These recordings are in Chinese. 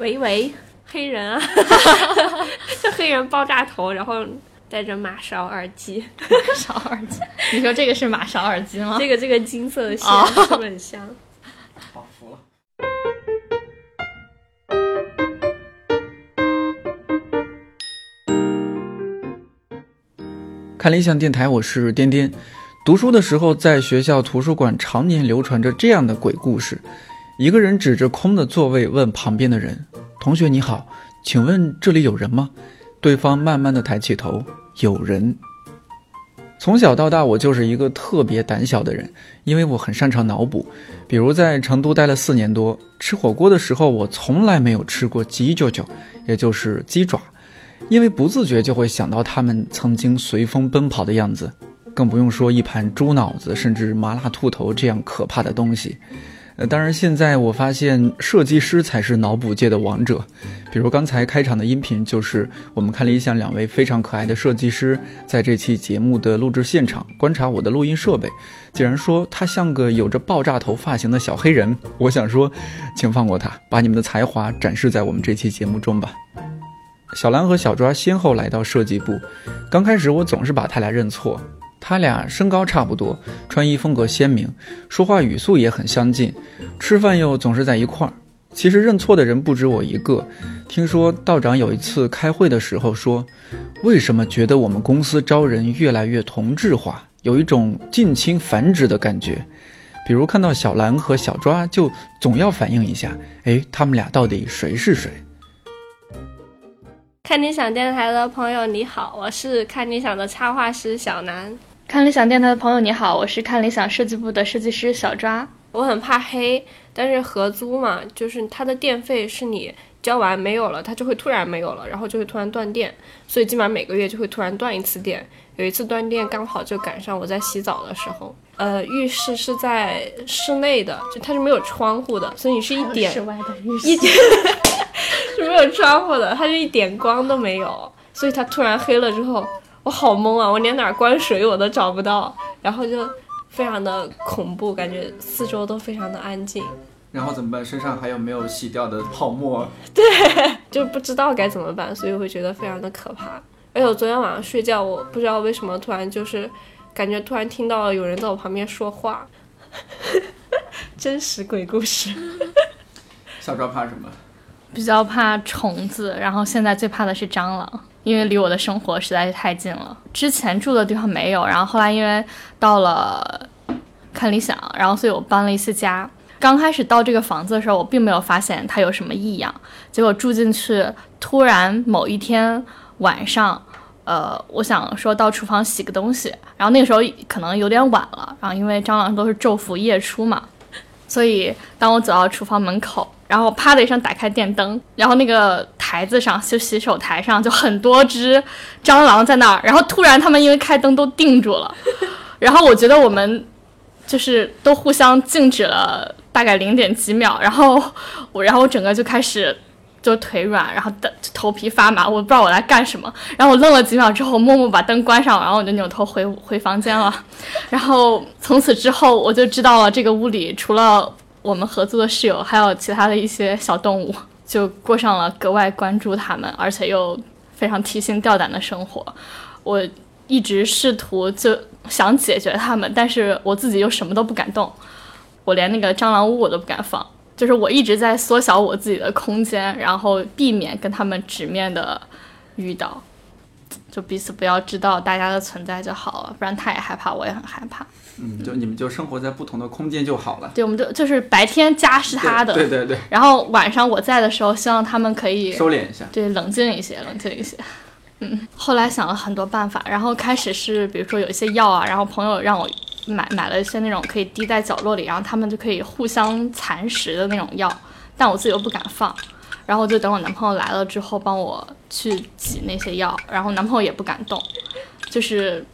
喂喂，黑人啊，就黑人爆炸头，然后戴着马勺耳机，马勺耳机。你说这个是马勺耳机吗？这个这个金色的线是不是很像？好服了。看理想电台，我是颠颠。读书的时候，在学校图书馆常年流传着这样的鬼故事：一个人指着空的座位问旁边的人：“同学你好，请问这里有人吗？”对方慢慢的抬起头：“有人。”从小到大，我就是一个特别胆小的人，因为我很擅长脑补。比如在成都待了四年多，吃火锅的时候，我从来没有吃过鸡脚脚，也就是鸡爪，因为不自觉就会想到他们曾经随风奔跑的样子，更不用说一盘猪脑子，甚至麻辣兔头这样可怕的东西。当然，现在我发现设计师才是脑补界的王者。比如刚才开场的音频，就是我们看理想两位非常可爱的设计师在这期节目的录制现场观察我的录音设备，竟然说他像个有着爆炸头发型的小黑人。我想说，请放过他，把你们的才华展示在我们这期节目中吧。小兰和小抓先后来到设计部，刚开始我总是把他俩认错。他俩身高差不多，穿衣风格鲜明，说话语速也很相近，吃饭又总是在一块儿。其实认错的人不止我一个。听说道长有一次开会的时候说：“为什么觉得我们公司招人越来越同质化，有一种近亲繁殖的感觉？比如看到小兰和小抓，就总要反映一下，哎，他们俩到底谁是谁？”看理想电台的朋友你好，我是看理想的插画师小南。看理想电台的朋友你好，我是看理想设计部的设计师小抓。我很怕黑，但是合租嘛，就是它的电费是你交完没有了，它就会突然没有了，然后就会突然断电，所以基本上每个月就会突然断一次电。有一次断电刚好就赶上我在洗澡的时候，呃，浴室是在室内的，就它是没有窗户的，所以你是一点室外的浴室一点 是没有窗户的，它就一点光都没有，所以它突然黑了之后。我好懵啊！我连哪儿关水我都找不到，然后就非常的恐怖，感觉四周都非常的安静。然后怎么办？身上还有没有洗掉的泡沫？对，就不知道该怎么办，所以会觉得非常的可怕。而且我昨天晚上睡觉，我不知道为什么突然就是感觉突然听到了有人在我旁边说话，真实鬼故事。小赵怕什么？比较怕虫子，然后现在最怕的是蟑螂。因为离我的生活实在是太近了，之前住的地方没有，然后后来因为到了看理想，然后所以我搬了一次家。刚开始到这个房子的时候，我并没有发现它有什么异样，结果住进去，突然某一天晚上，呃，我想说到厨房洗个东西，然后那个时候可能有点晚了，然后因为蟑螂都是昼伏夜出嘛，所以当我走到厨房门口。然后啪的一声打开电灯，然后那个台子上就洗手台上就很多只蟑螂在那儿，然后突然他们因为开灯都定住了，然后我觉得我们就是都互相静止了大概零点几秒，然后我然后我整个就开始就腿软，然后的头皮发麻，我不知道我在干什么，然后我愣了几秒之后默默把灯关上，然后我就扭头回回房间了，然后从此之后我就知道了这个屋里除了。我们合租的室友还有其他的一些小动物，就过上了格外关注他们，而且又非常提心吊胆的生活。我一直试图就想解决他们，但是我自己又什么都不敢动，我连那个蟑螂屋我都不敢放，就是我一直在缩小我自己的空间，然后避免跟他们直面的遇到，就彼此不要知道大家的存在就好了，不然他也害怕，我也很害怕。嗯，就你们就生活在不同的空间就好了。对，我们就就是白天家是他的，对对对。然后晚上我在的时候，希望他们可以收敛一下，对，冷静一些，冷静一些。嗯，后来想了很多办法，然后开始是比如说有一些药啊，然后朋友让我买买了一些那种可以滴在角落里，然后他们就可以互相蚕食的那种药，但我自己又不敢放，然后就等我男朋友来了之后帮我去挤那些药，然后男朋友也不敢动，就是。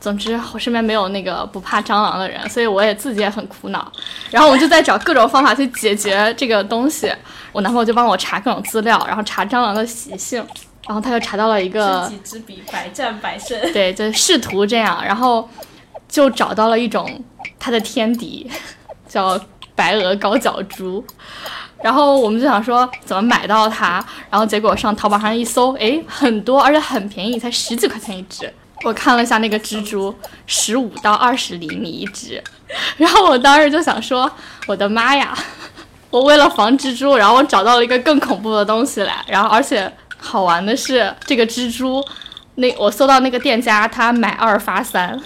总之，我身边没有那个不怕蟑螂的人，所以我也自己也很苦恼。然后我就在找各种方法去解决这个东西。我男朋友就帮我查各种资料，然后查蟑螂的习性，然后他就查到了一个知己知彼，百战百胜。对，就试图这样，然后就找到了一种它的天敌，叫白额高脚蛛。然后我们就想说怎么买到它，然后结果上淘宝上一搜，哎，很多，而且很便宜，才十几块钱一只。我看了一下那个蜘蛛，十五到二十厘米一只，然后我当时就想说，我的妈呀！我为了防蜘蛛，然后我找到了一个更恐怖的东西来，然后而且好玩的是，这个蜘蛛，那我搜到那个店家，他买二发三，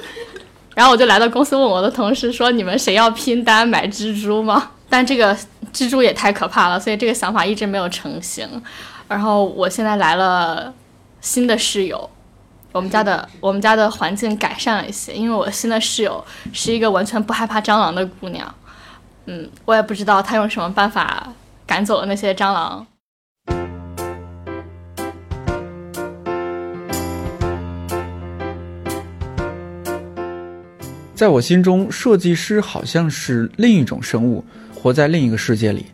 然后我就来到公司问我的同事说，你们谁要拼单买蜘蛛吗？但这个蜘蛛也太可怕了，所以这个想法一直没有成型。然后我现在来了新的室友。我们家的我们家的环境改善了一些，因为我新的室友是一个完全不害怕蟑螂的姑娘。嗯，我也不知道她用什么办法赶走了那些蟑螂。在我心中，设计师好像是另一种生物，活在另一个世界里。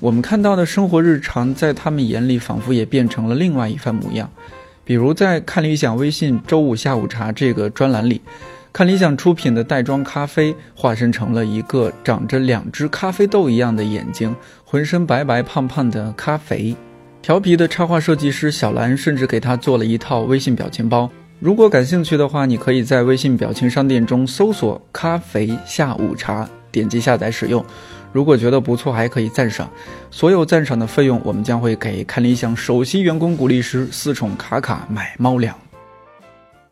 我们看到的生活日常，在他们眼里仿佛也变成了另外一番模样。比如在看理想微信周五下午茶这个专栏里，看理想出品的袋装咖啡化身成了一个长着两只咖啡豆一样的眼睛、浑身白白胖胖的咖啡。调皮的插画设计师小兰甚至给他做了一套微信表情包。如果感兴趣的话，你可以在微信表情商店中搜索“咖啡下午茶”，点击下载使用。如果觉得不错，还可以赞赏。所有赞赏的费用，我们将会给看理想首席员工鼓励师四宠卡卡买猫粮。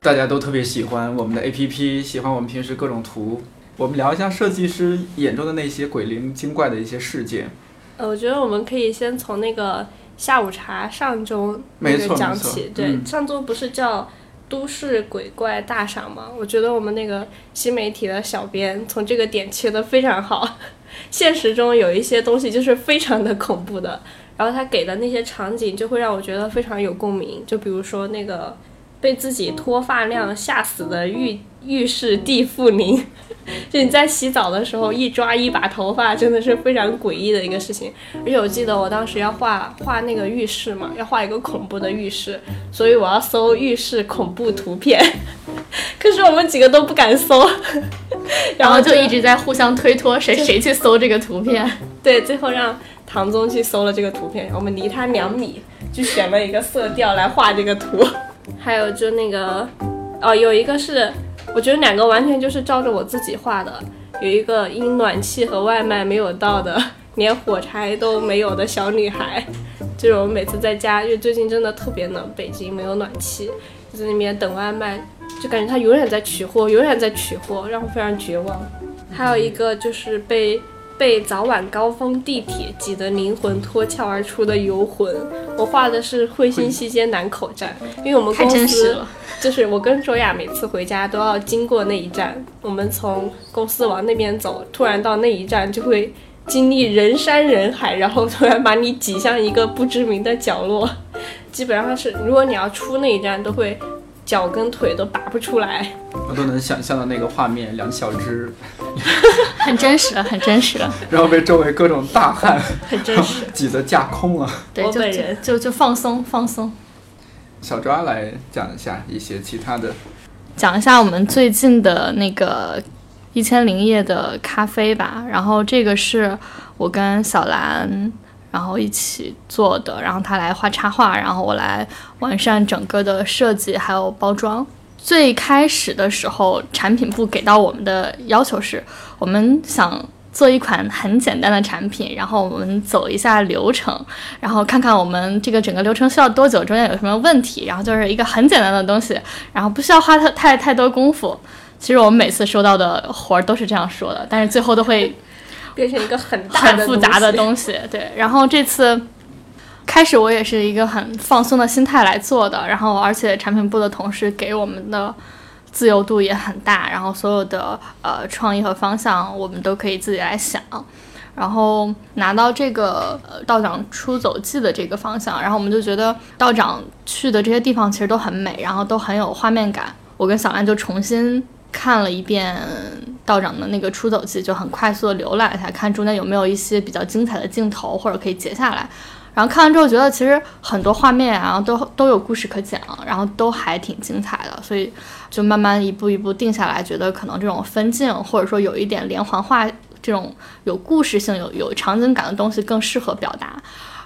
大家都特别喜欢我们的 APP，喜欢我们平时各种图。我们聊一下设计师眼中的那些鬼灵精怪的一些事件。呃，我觉得我们可以先从那个下午茶上周那个讲起。对，上周不是叫都市鬼怪大赏嘛？我觉得我们那个新媒体的小编从这个点切的非常好。现实中有一些东西就是非常的恐怖的，然后他给的那些场景就会让我觉得非常有共鸣。就比如说那个被自己脱发量吓死的浴浴室地缚灵，就你在洗澡的时候一抓一把头发，真的是非常诡异的一个事情。而且我记得我当时要画画那个浴室嘛，要画一个恐怖的浴室，所以我要搜浴室恐怖图片，可是我们几个都不敢搜。然后就一直在互相推脱，谁谁去搜这个图片？对，最后让唐宗去搜了这个图片，我们离他两米，就选了一个色调来画这个图。还有就那个，哦，有一个是，我觉得两个完全就是照着我自己画的。有一个因暖气和外卖没有到的，连火柴都没有的小女孩，就是我每次在家，因为最近真的特别冷，北京没有暖气，就在那边等外卖。就感觉她永远在取货，永远在取货，让我非常绝望。还有一个就是被被早晚高峰地铁挤得灵魂脱壳而出的游魂。我画的是惠新西街南口站，因为我们公司就是我跟周雅每次回家都要经过那一站。我们从公司往那边走，突然到那一站就会经历人山人海，然后突然把你挤向一个不知名的角落。基本上是，如果你要出那一站，都会。脚跟腿都拔不出来，我都能想象到那个画面，两小只，很真实，很真实。然后被周围各种大汉，很真实，挤得架空了。对，就就就放松放松。小抓来讲一下一些其他的，讲一下我们最近的那个一千零夜的咖啡吧。然后这个是我跟小兰。然后一起做的，然后他来画插画，然后我来完善整个的设计还有包装。最开始的时候，产品部给到我们的要求是，我们想做一款很简单的产品，然后我们走一下流程，然后看看我们这个整个流程需要多久，中间有什么问题，然后就是一个很简单的东西，然后不需要花太太太多功夫。其实我们每次收到的活儿都是这样说的，但是最后都会。变成一个很大很复杂的东西，对。然后这次开始我也是一个很放松的心态来做的，然后而且产品部的同事给我们的自由度也很大，然后所有的呃创意和方向我们都可以自己来想。然后拿到这个呃道长出走记的这个方向，然后我们就觉得道长去的这些地方其实都很美，然后都很有画面感。我跟小安就重新。看了一遍道长的那个出走记，就很快速的浏览一下，看中间有没有一些比较精彩的镜头或者可以截下来。然后看完之后觉得其实很多画面啊都都有故事可讲，然后都还挺精彩的，所以就慢慢一步一步定下来，觉得可能这种分镜或者说有一点连环画这种有故事性、有有场景感的东西更适合表达。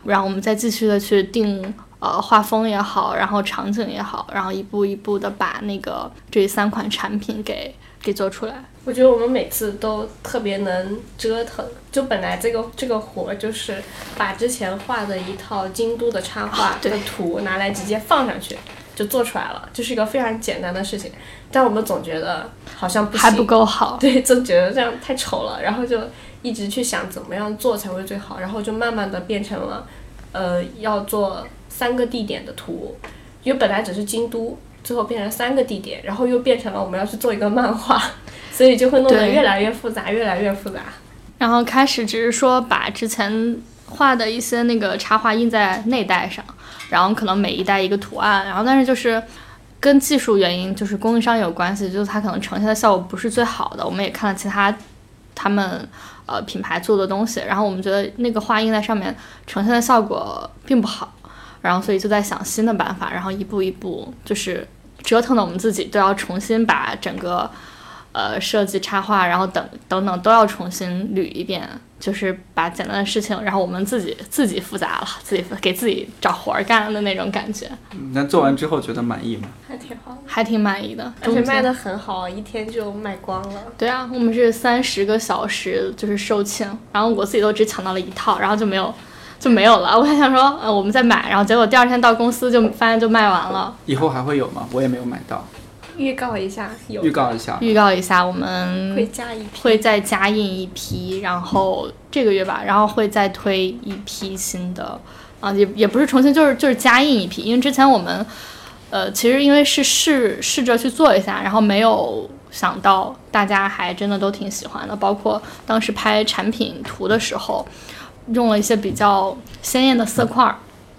然后我们再继续的去定呃画风也好，然后场景也好，然后一步一步的把那个这三款产品给给做出来。我觉得我们每次都特别能折腾。就本来这个这个活就是把之前画的一套京都的插画的图拿来直接放上去，就做出来了，就是一个非常简单的事情。但我们总觉得好像不还不够好，对，总觉得这样太丑了，然后就一直去想怎么样做才会最好，然后就慢慢的变成了，呃，要做三个地点的图，因为本来只是京都，最后变成三个地点，然后又变成了我们要去做一个漫画。所以就会弄得越来越复杂，越来越复杂。然后开始只是说把之前画的一些那个插画印在内袋上，然后可能每一袋一个图案，然后但是就是跟技术原因，就是供应商有关系，就是它可能呈现的效果不是最好的。我们也看了其他他们呃品牌做的东西，然后我们觉得那个画印在上面呈现的效果并不好，然后所以就在想新的办法，然后一步一步就是折腾的我们自己都要重新把整个。呃，设计插画，然后等等等都要重新捋一遍，就是把简单的事情，然后我们自己自己复杂了，自己给自己找活儿干的那种感觉。那做完之后觉得满意吗？还挺好，还挺满意的，而且卖的很好，一天就卖光了。对啊，我们是三十个小时就是售罄，然后我自己都只抢到了一套，然后就没有就没有了。我还想说，呃，我们再买，然后结果第二天到公司就发现就卖完了。以后还会有吗？我也没有买到。预告一下，有预告一下，预告一下，我们会加一批，会再加印一批，然后这个月吧，然后会再推一批新的，啊，也也不是重新，就是就是加印一批，因为之前我们，呃，其实因为是试试着去做一下，然后没有想到大家还真的都挺喜欢的，包括当时拍产品图的时候，用了一些比较鲜艳的色块，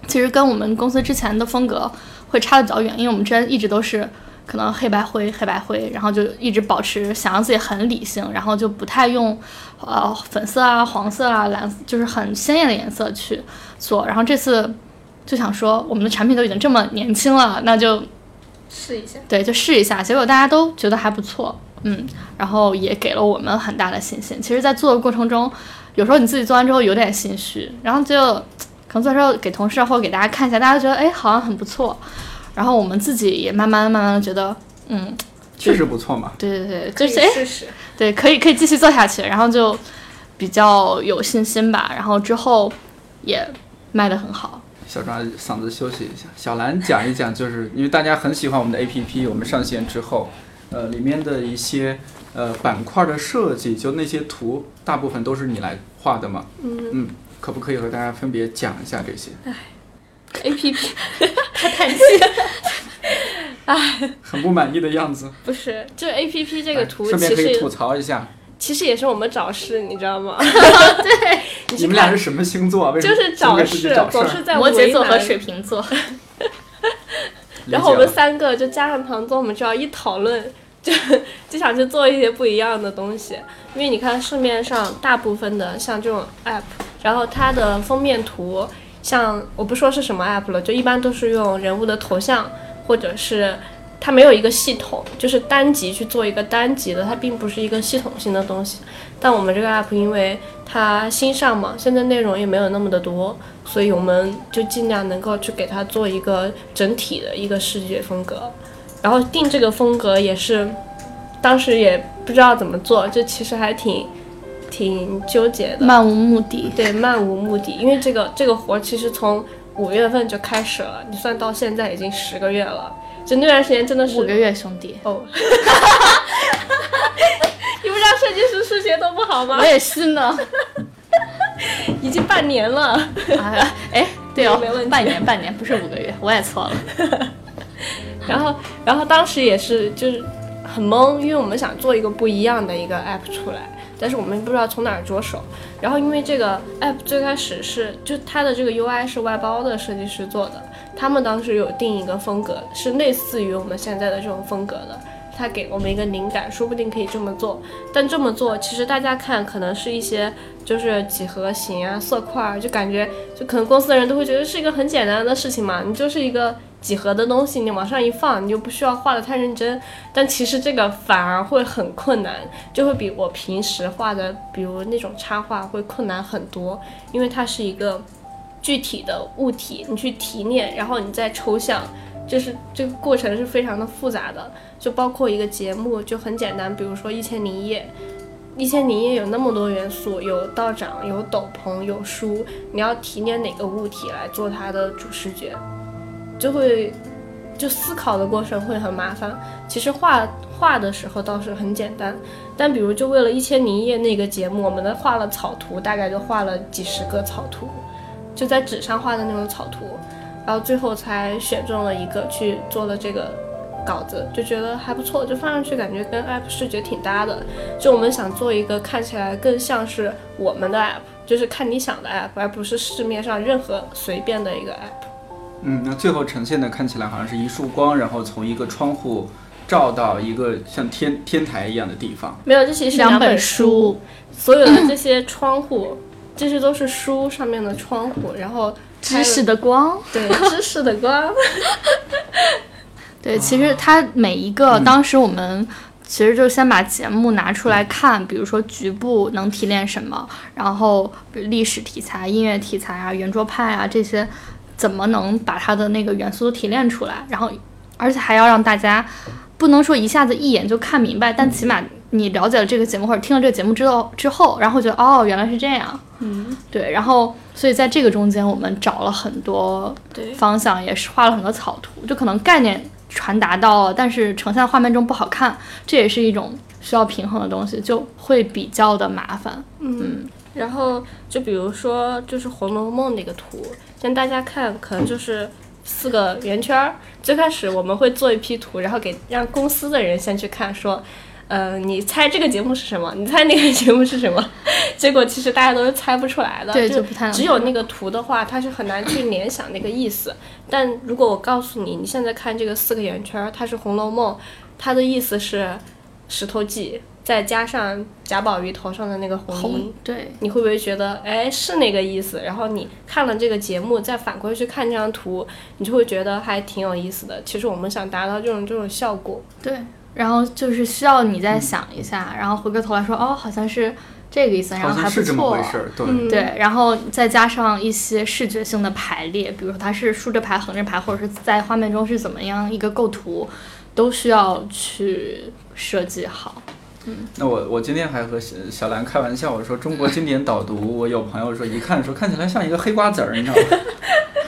其实跟我们公司之前的风格会差的比较远，因为我们之前一直都是。可能黑白灰，黑白灰，然后就一直保持想让自己很理性，然后就不太用，呃，粉色啊、黄色啊、蓝，就是很鲜艳的颜色去做。然后这次就想说，我们的产品都已经这么年轻了，那就试一下。对，就试一下。结果大家都觉得还不错，嗯，然后也给了我们很大的信心。其实，在做的过程中，有时候你自己做完之后有点心虚，然后就可能做之后给同事或者给大家看一下，大家觉得哎，好像很不错。然后我们自己也慢慢慢慢的觉得，嗯，确实不错嘛。对对对，就是哎，对，可以可以继续做下去，然后就比较有信心吧。然后之后也卖的很好。小张嗓子休息一下，小兰讲一讲，就是因为大家很喜欢我们的 APP，我们上线之后，呃，里面的一些呃板块的设计，就那些图，大部分都是你来画的嘛。嗯嗯，可不可以和大家分别讲一下这些？哎，APP。他叹气，哎，很不满意的样子。不是，就 A P P 这个图，顺便可以吐槽一下。其实也是我们找事，你知道吗？对，你们俩是什么星座？为什么就是找事，总是在摩羯座和水瓶座。然后我们三个就加上唐总，我们就要一讨论，就想去做一些不一样的东西。因为你看市面上大部分的像这种 App，然后它的封面图。像我不说是什么 app 了，就一般都是用人物的头像，或者是它没有一个系统，就是单集去做一个单集的，它并不是一个系统性的东西。但我们这个 app 因为它新上嘛，现在内容也没有那么的多，所以我们就尽量能够去给它做一个整体的一个视觉风格。然后定这个风格也是，当时也不知道怎么做，就其实还挺。挺纠结的，漫无目的，对，漫无目的，因为这个这个活其实从五月份就开始了，你算到现在已经十个月了，就那段时间真的是五个月，兄弟。哦，你不知道设计师数学都不好吗？我也是呢，已经半年了，哎，对哦，没问题，半年半年不是五个月，我也错了，然后然后当时也是就是很懵，因为我们想做一个不一样的一个 app 出来。但是我们不知道从哪儿着手，然后因为这个 app 最开始是就它的这个 UI 是外包的设计师做的，他们当时有定一个风格，是类似于我们现在的这种风格的，他给我们一个灵感，说不定可以这么做。但这么做其实大家看可能是一些就是几何形啊、色块，就感觉就可能公司的人都会觉得是一个很简单的事情嘛，你就是一个几何的东西，你往上一放，你就不需要画的太认真。但其实这个反而会很困难，就会比我平时画的，比如那种插画会困难很多，因为它是一个具体的物体，你去提炼，然后你再抽象，就是这个过程是非常的复杂的。就包括一个节目就很简单，比如说《一千零一夜》。一千零一夜有那么多元素，有道长，有斗篷，有书，你要提炼哪个物体来做它的主视觉，就会就思考的过程会很麻烦。其实画画的时候倒是很简单，但比如就为了一千零一夜那个节目，我们的画了草图，大概就画了几十个草图，就在纸上画的那种草图，然后最后才选中了一个去做了这个。稿子就觉得还不错，就放上去感觉跟 app 视觉挺搭的。就我们想做一个看起来更像是我们的 app，就是看你想的 app，而不是市面上任何随便的一个 app。嗯，那最后呈现的看起来好像是一束光，然后从一个窗户照到一个像天天台一样的地方。没有，这其实是两本书，所有的这些窗户，这些都是书上面的窗户，然后知识的光，对，知识的光。对，其实它每一个，当时我们其实就先把节目拿出来看，比如说局部能提炼什么，然后历史题材、音乐题材啊、圆桌派啊这些，怎么能把它的那个元素都提炼出来？然后，而且还要让大家不能说一下子一眼就看明白，但起码你了解了这个节目或者听了这个节目之后之后，然后觉得哦原来是这样，嗯，对，然后所以在这个中间我们找了很多方向，也是画了很多草图，就可能概念。传达到了，但是呈现画面中不好看，这也是一种需要平衡的东西，就会比较的麻烦。嗯，然后就比如说，就是《红楼梦》那个图，像大家看可能就是四个圆圈儿。最开始我们会做一批图，然后给让公司的人先去看，说。呃，你猜这个节目是什么？你猜那个节目是什么？结果其实大家都是猜不出来的。对，就不太只有那个图的话，它是很难去联想那个意思。但如果我告诉你，你现在看这个四个圆圈，它是《红楼梦》，它的意思是石头记，再加上贾宝玉头上的那个红缨。对，你会不会觉得，哎，是那个意思？然后你看了这个节目，再反过去看这张图，你就会觉得还挺有意思的。其实我们想达到这种这种效果。对。然后就是需要你再想一下，然后回过头来说，哦，好像是这个意思，然后还不错，对对，然后再加上一些视觉性的排列，比如说它是竖着排、横着排，或者是在画面中是怎么样一个构图，都需要去设计好。嗯，那我我今天还和小小兰开玩笑，我说中国经典导读，我有朋友说一看说看起来像一个黑瓜子儿，你知道吗？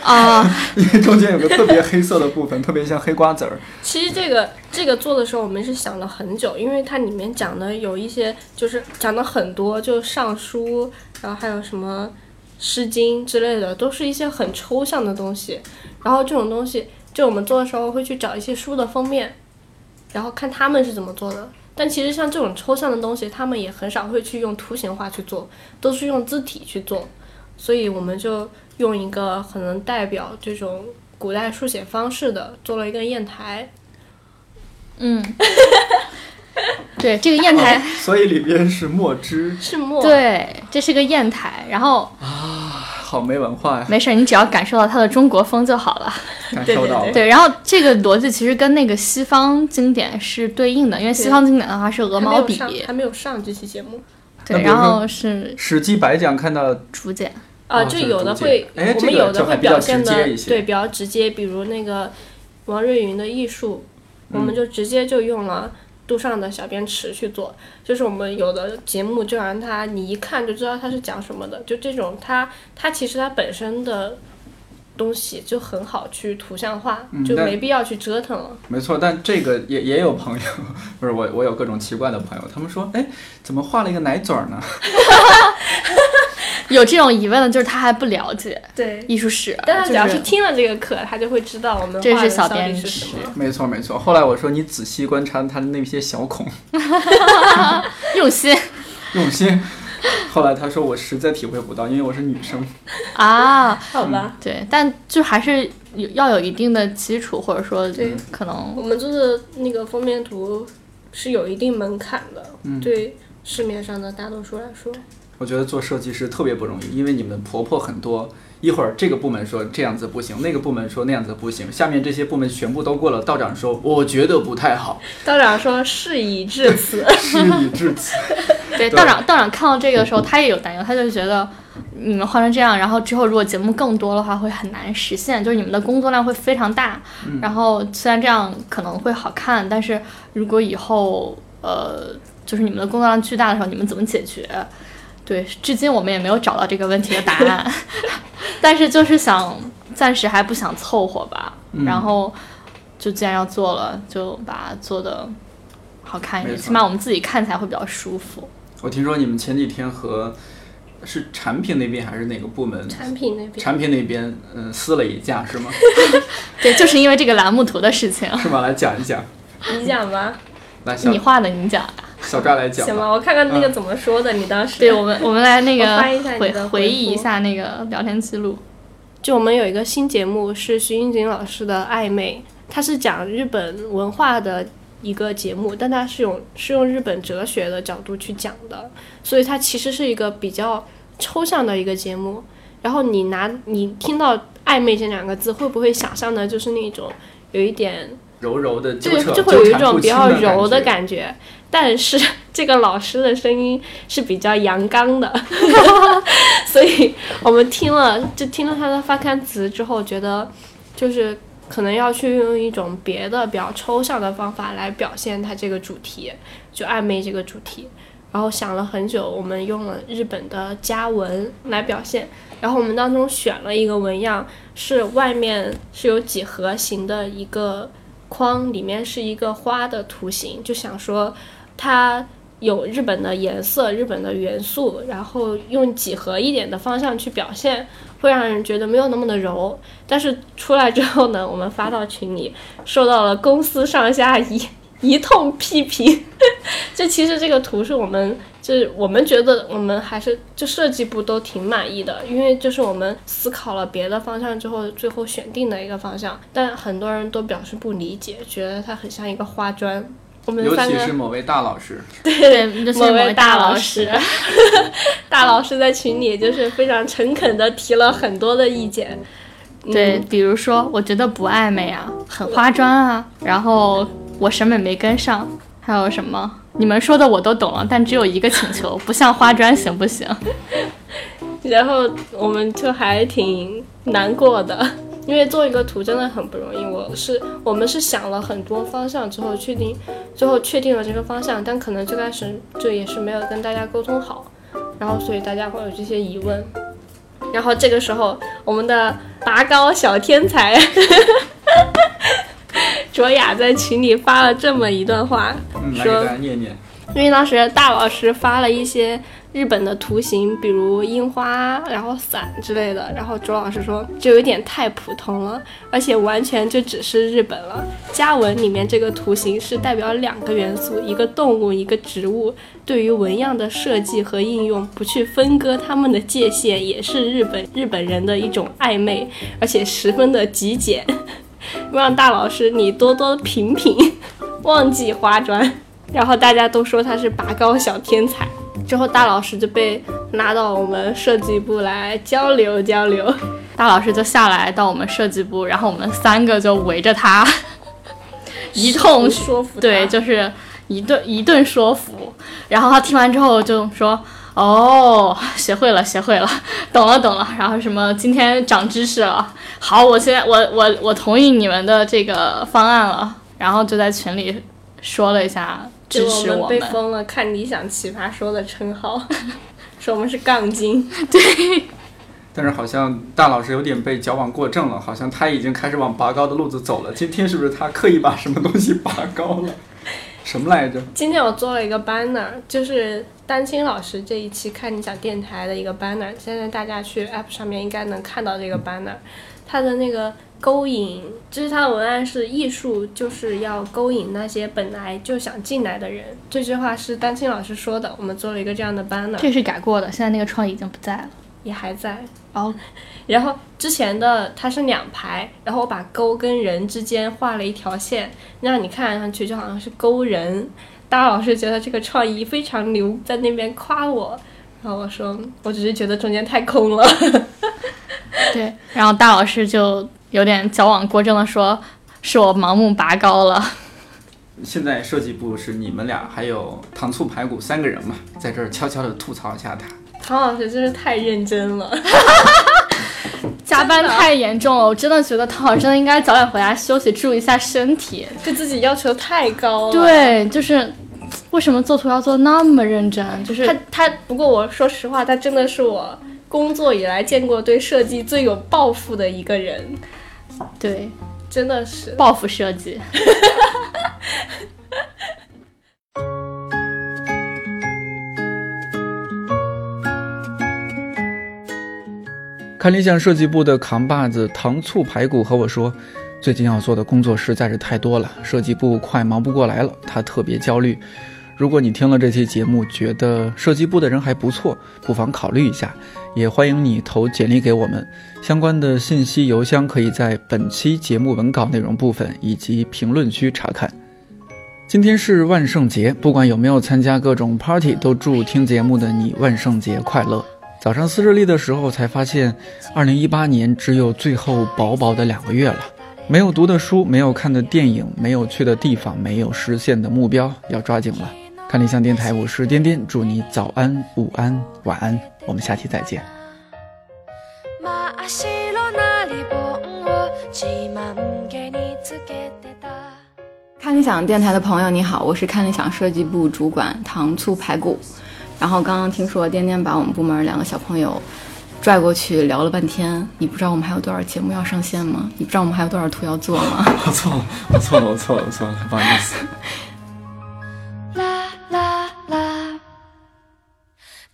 啊，因 为中间有个特别黑色的部分，特别像黑瓜子儿。其实这个这个做的时候，我们是想了很久，因为它里面讲的有一些，就是讲的很多，就尚书，然后还有什么诗经之类的，都是一些很抽象的东西。然后这种东西，就我们做的时候会去找一些书的封面，然后看他们是怎么做的。但其实像这种抽象的东西，他们也很少会去用图形化去做，都是用字体去做。所以我们就。用一个很能代表这种古代书写方式的，做了一个砚台。嗯，对，这个砚台，所以里边是墨汁，是墨。对，这是个砚台。然后啊，好没文化呀。没事，你只要感受到它的中国风就好了。感受到对，然后这个逻辑其实跟那个西方经典是对应的，因为西方经典的话是鹅毛笔，还没有上这期节目。对，然后是《史记》白讲看到竹简。啊，就有的会，我们有的会表现的对比较直接，比如那个王瑞云的艺术，我们就直接就用了杜上的小便池去做，就是我们有的节目就让他你一看就知道他是讲什么的，就这种他他其实他本身的东西就很好去图像化，就没必要去折腾了。没错，但这个也也有朋友，不是我我有各种奇怪的朋友，他们说，哎，怎么画了一个奶嘴儿呢？有这种疑问的，就是他还不了解对艺术史，但他只要是听了这个课，他就会知道我们这是小便池。没错没错。后来我说你仔细观察他的那些小孔，用心用心。后来他说我实在体会不到，因为我是女生啊。好吧，对，但就还是有要有一定的基础，或者说对，可能我们做的那个封面图是有一定门槛的，对市面上的大多数来说。我觉得做设计师特别不容易，因为你们婆婆很多，一会儿这个部门说这样子不行，那个部门说那样子不行，下面这些部门全部都过了，道长说我觉得不太好，道长说事已至此，事已至此。对，道长道长看到这个的时候，他也有担忧，他就觉得你们换成这样，然后之后如果节目更多的话，会很难实现，就是你们的工作量会非常大。然后虽然这样可能会好看，但是如果以后呃，就是你们的工作量巨大的时候，你们怎么解决？对，至今我们也没有找到这个问题的答案，但是就是想暂时还不想凑合吧，然后就既然要做了，就把它做的好看一点，起码我们自己看起来会比较舒服。我听说你们前几天和是产品那边还是哪个部门？产品那边产品那边嗯撕了一架是吗？对，就是因为这个栏目图的事情，是吗？来讲一讲，你讲吧，来你画的，你讲。小扎来讲。行吗？我看看那个怎么说的，你当时对我们，我们来那个翻一下你回的回忆一下那个聊天记录。就我们有一个新节目是徐云锦老师的《暧昧》，它是讲日本文化的一个节目，但它是用是用日本哲学的角度去讲的，所以它其实是一个比较抽象的一个节目。然后你拿你听到“暧昧”这两个字，会不会想象的就是那种有一点柔柔的纠就扯，就会有一种比较柔的觉。感觉，但是 这个老师的声音是比较阳刚的，所以我们听了就听了他的发刊词之后，觉得就是可能要去用一种别的比较抽象的方法来表现他这个主题，就暧昧这个主题。然后想了很久，我们用了日本的家文来表现。然后我们当中选了一个纹样，是外面是有几何形的一个框，里面是一个花的图形，就想说它有日本的颜色、日本的元素，然后用几何一点的方向去表现，会让人觉得没有那么的柔。但是出来之后呢，我们发到群里，受到了公司上下一 一通批评。就其实这个图是我们，就是我们觉得我们还是就设计部都挺满意的，因为就是我们思考了别的方向之后，最后选定的一个方向。但很多人都表示不理解，觉得它很像一个花砖。我们尤其是某位大老师，对，就是某位位大老老师。大老师在群里就是非常诚恳的提了很多的意见。对，比如说，我觉得不暧昧啊，很花砖啊，然后我审美没跟上，还有什么？你们说的我都懂了，但只有一个请求，不像花砖行不行？然后我们就还挺难过的，因为做一个图真的很不容易。我是我们是想了很多方向之后确定，最后确定了这个方向，但可能最开始就也是没有跟大家沟通好，然后所以大家会有这些疑问。然后这个时候，我们的拔高小天才 卓雅在群里发了这么一段话，嗯，说念念。因为当时大老师发了一些日本的图形，比如樱花，然后伞之类的，然后周老师说就有点太普通了，而且完全就只是日本了。家文里面这个图形是代表两个元素，一个动物，一个植物。对于纹样的设计和应用，不去分割它们的界限，也是日本 日本人的一种暧昧，而且十分的极简。让大老师你多多品品，忘记花砖。然后大家都说他是拔高小天才。之后大老师就被拉到我们设计部来交流交流。大老师就下来到我们设计部，然后我们三个就围着他 一通说服对，就是一顿一顿说服。然后他听完之后就说：“哦，学会了，学会了，懂了，懂了。”然后什么今天长知识了。好，我现在我我我同意你们的这个方案了。然后就在群里说了一下支就我们持我们。被封了看理想奇葩说的称号，说我们是杠精。对但是好像大老师有点被矫枉过正了，好像他已经开始往拔高的路子走了。今天是不是他刻意把什么东西拔高了？什么来着？今天我做了一个 banner，就是丹青老师这一期看理想电台的一个 banner。现在大家去 app 上面应该能看到这个 banner，它的那个勾引，就是它的文案是艺术就是要勾引那些本来就想进来的人。这句话是丹青老师说的，我们做了一个这样的 banner，这是改过的，现在那个创意已经不在了。也还在。哦，然后之前的它是两排，然后我把勾跟人之间画了一条线，让你看上去就好像是勾人。大老师觉得这个创意非常牛，在那边夸我，然后我说，我只是觉得中间太空了。对，然后大老师就有点矫枉过正的说，是我盲目拔高了。现在设计部是你们俩还有糖醋排骨三个人嘛，在这儿悄悄的吐槽一下他。唐老师真是太认真了，加班太严重了，我真的觉得唐老师真的应该早点回家休息，注意一下身体。对自己要求太高了。对，就是为什么做图要做那么认真？就是他他，不过我说实话，他真的是我工作以来见过对设计最有抱负的一个人，对真的是。报复设计。看理想设计部的扛把子糖醋排骨和我说，最近要做的工作实在是太多了，设计部快忙不过来了，他特别焦虑。如果你听了这期节目，觉得设计部的人还不错，不妨考虑一下，也欢迎你投简历给我们。相关的信息邮箱可以在本期节目文稿内容部分以及评论区查看。今天是万圣节，不管有没有参加各种 party，都祝听节目的你万圣节快乐。早上撕日历的时候才发现，二零一八年只有最后薄薄的两个月了。没有读的书，没有看的电影，没有去的地方，没有实现的目标，要抓紧了。看理想电台，我是颠颠，祝你早安、午安、晚安，我们下期再见。看理想电台的朋友，你好，我是看理想设计部主管糖醋排骨。然后刚刚听说颠颠把我们部门两个小朋友拽过去聊了半天，你不知道我们还有多少节目要上线吗？你不知道我们还有多少图要做吗？我错了，我错了，我错了，我错了，不好意思。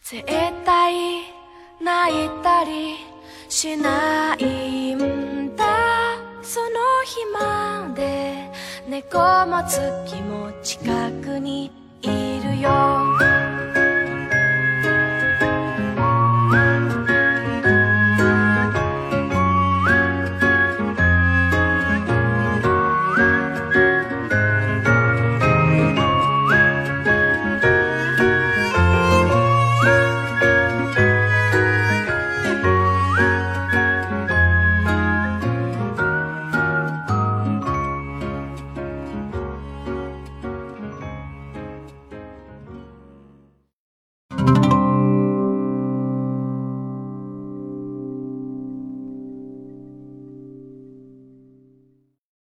絶対泣いたりしないんだ。その日まで猫も月も近くにいるよ。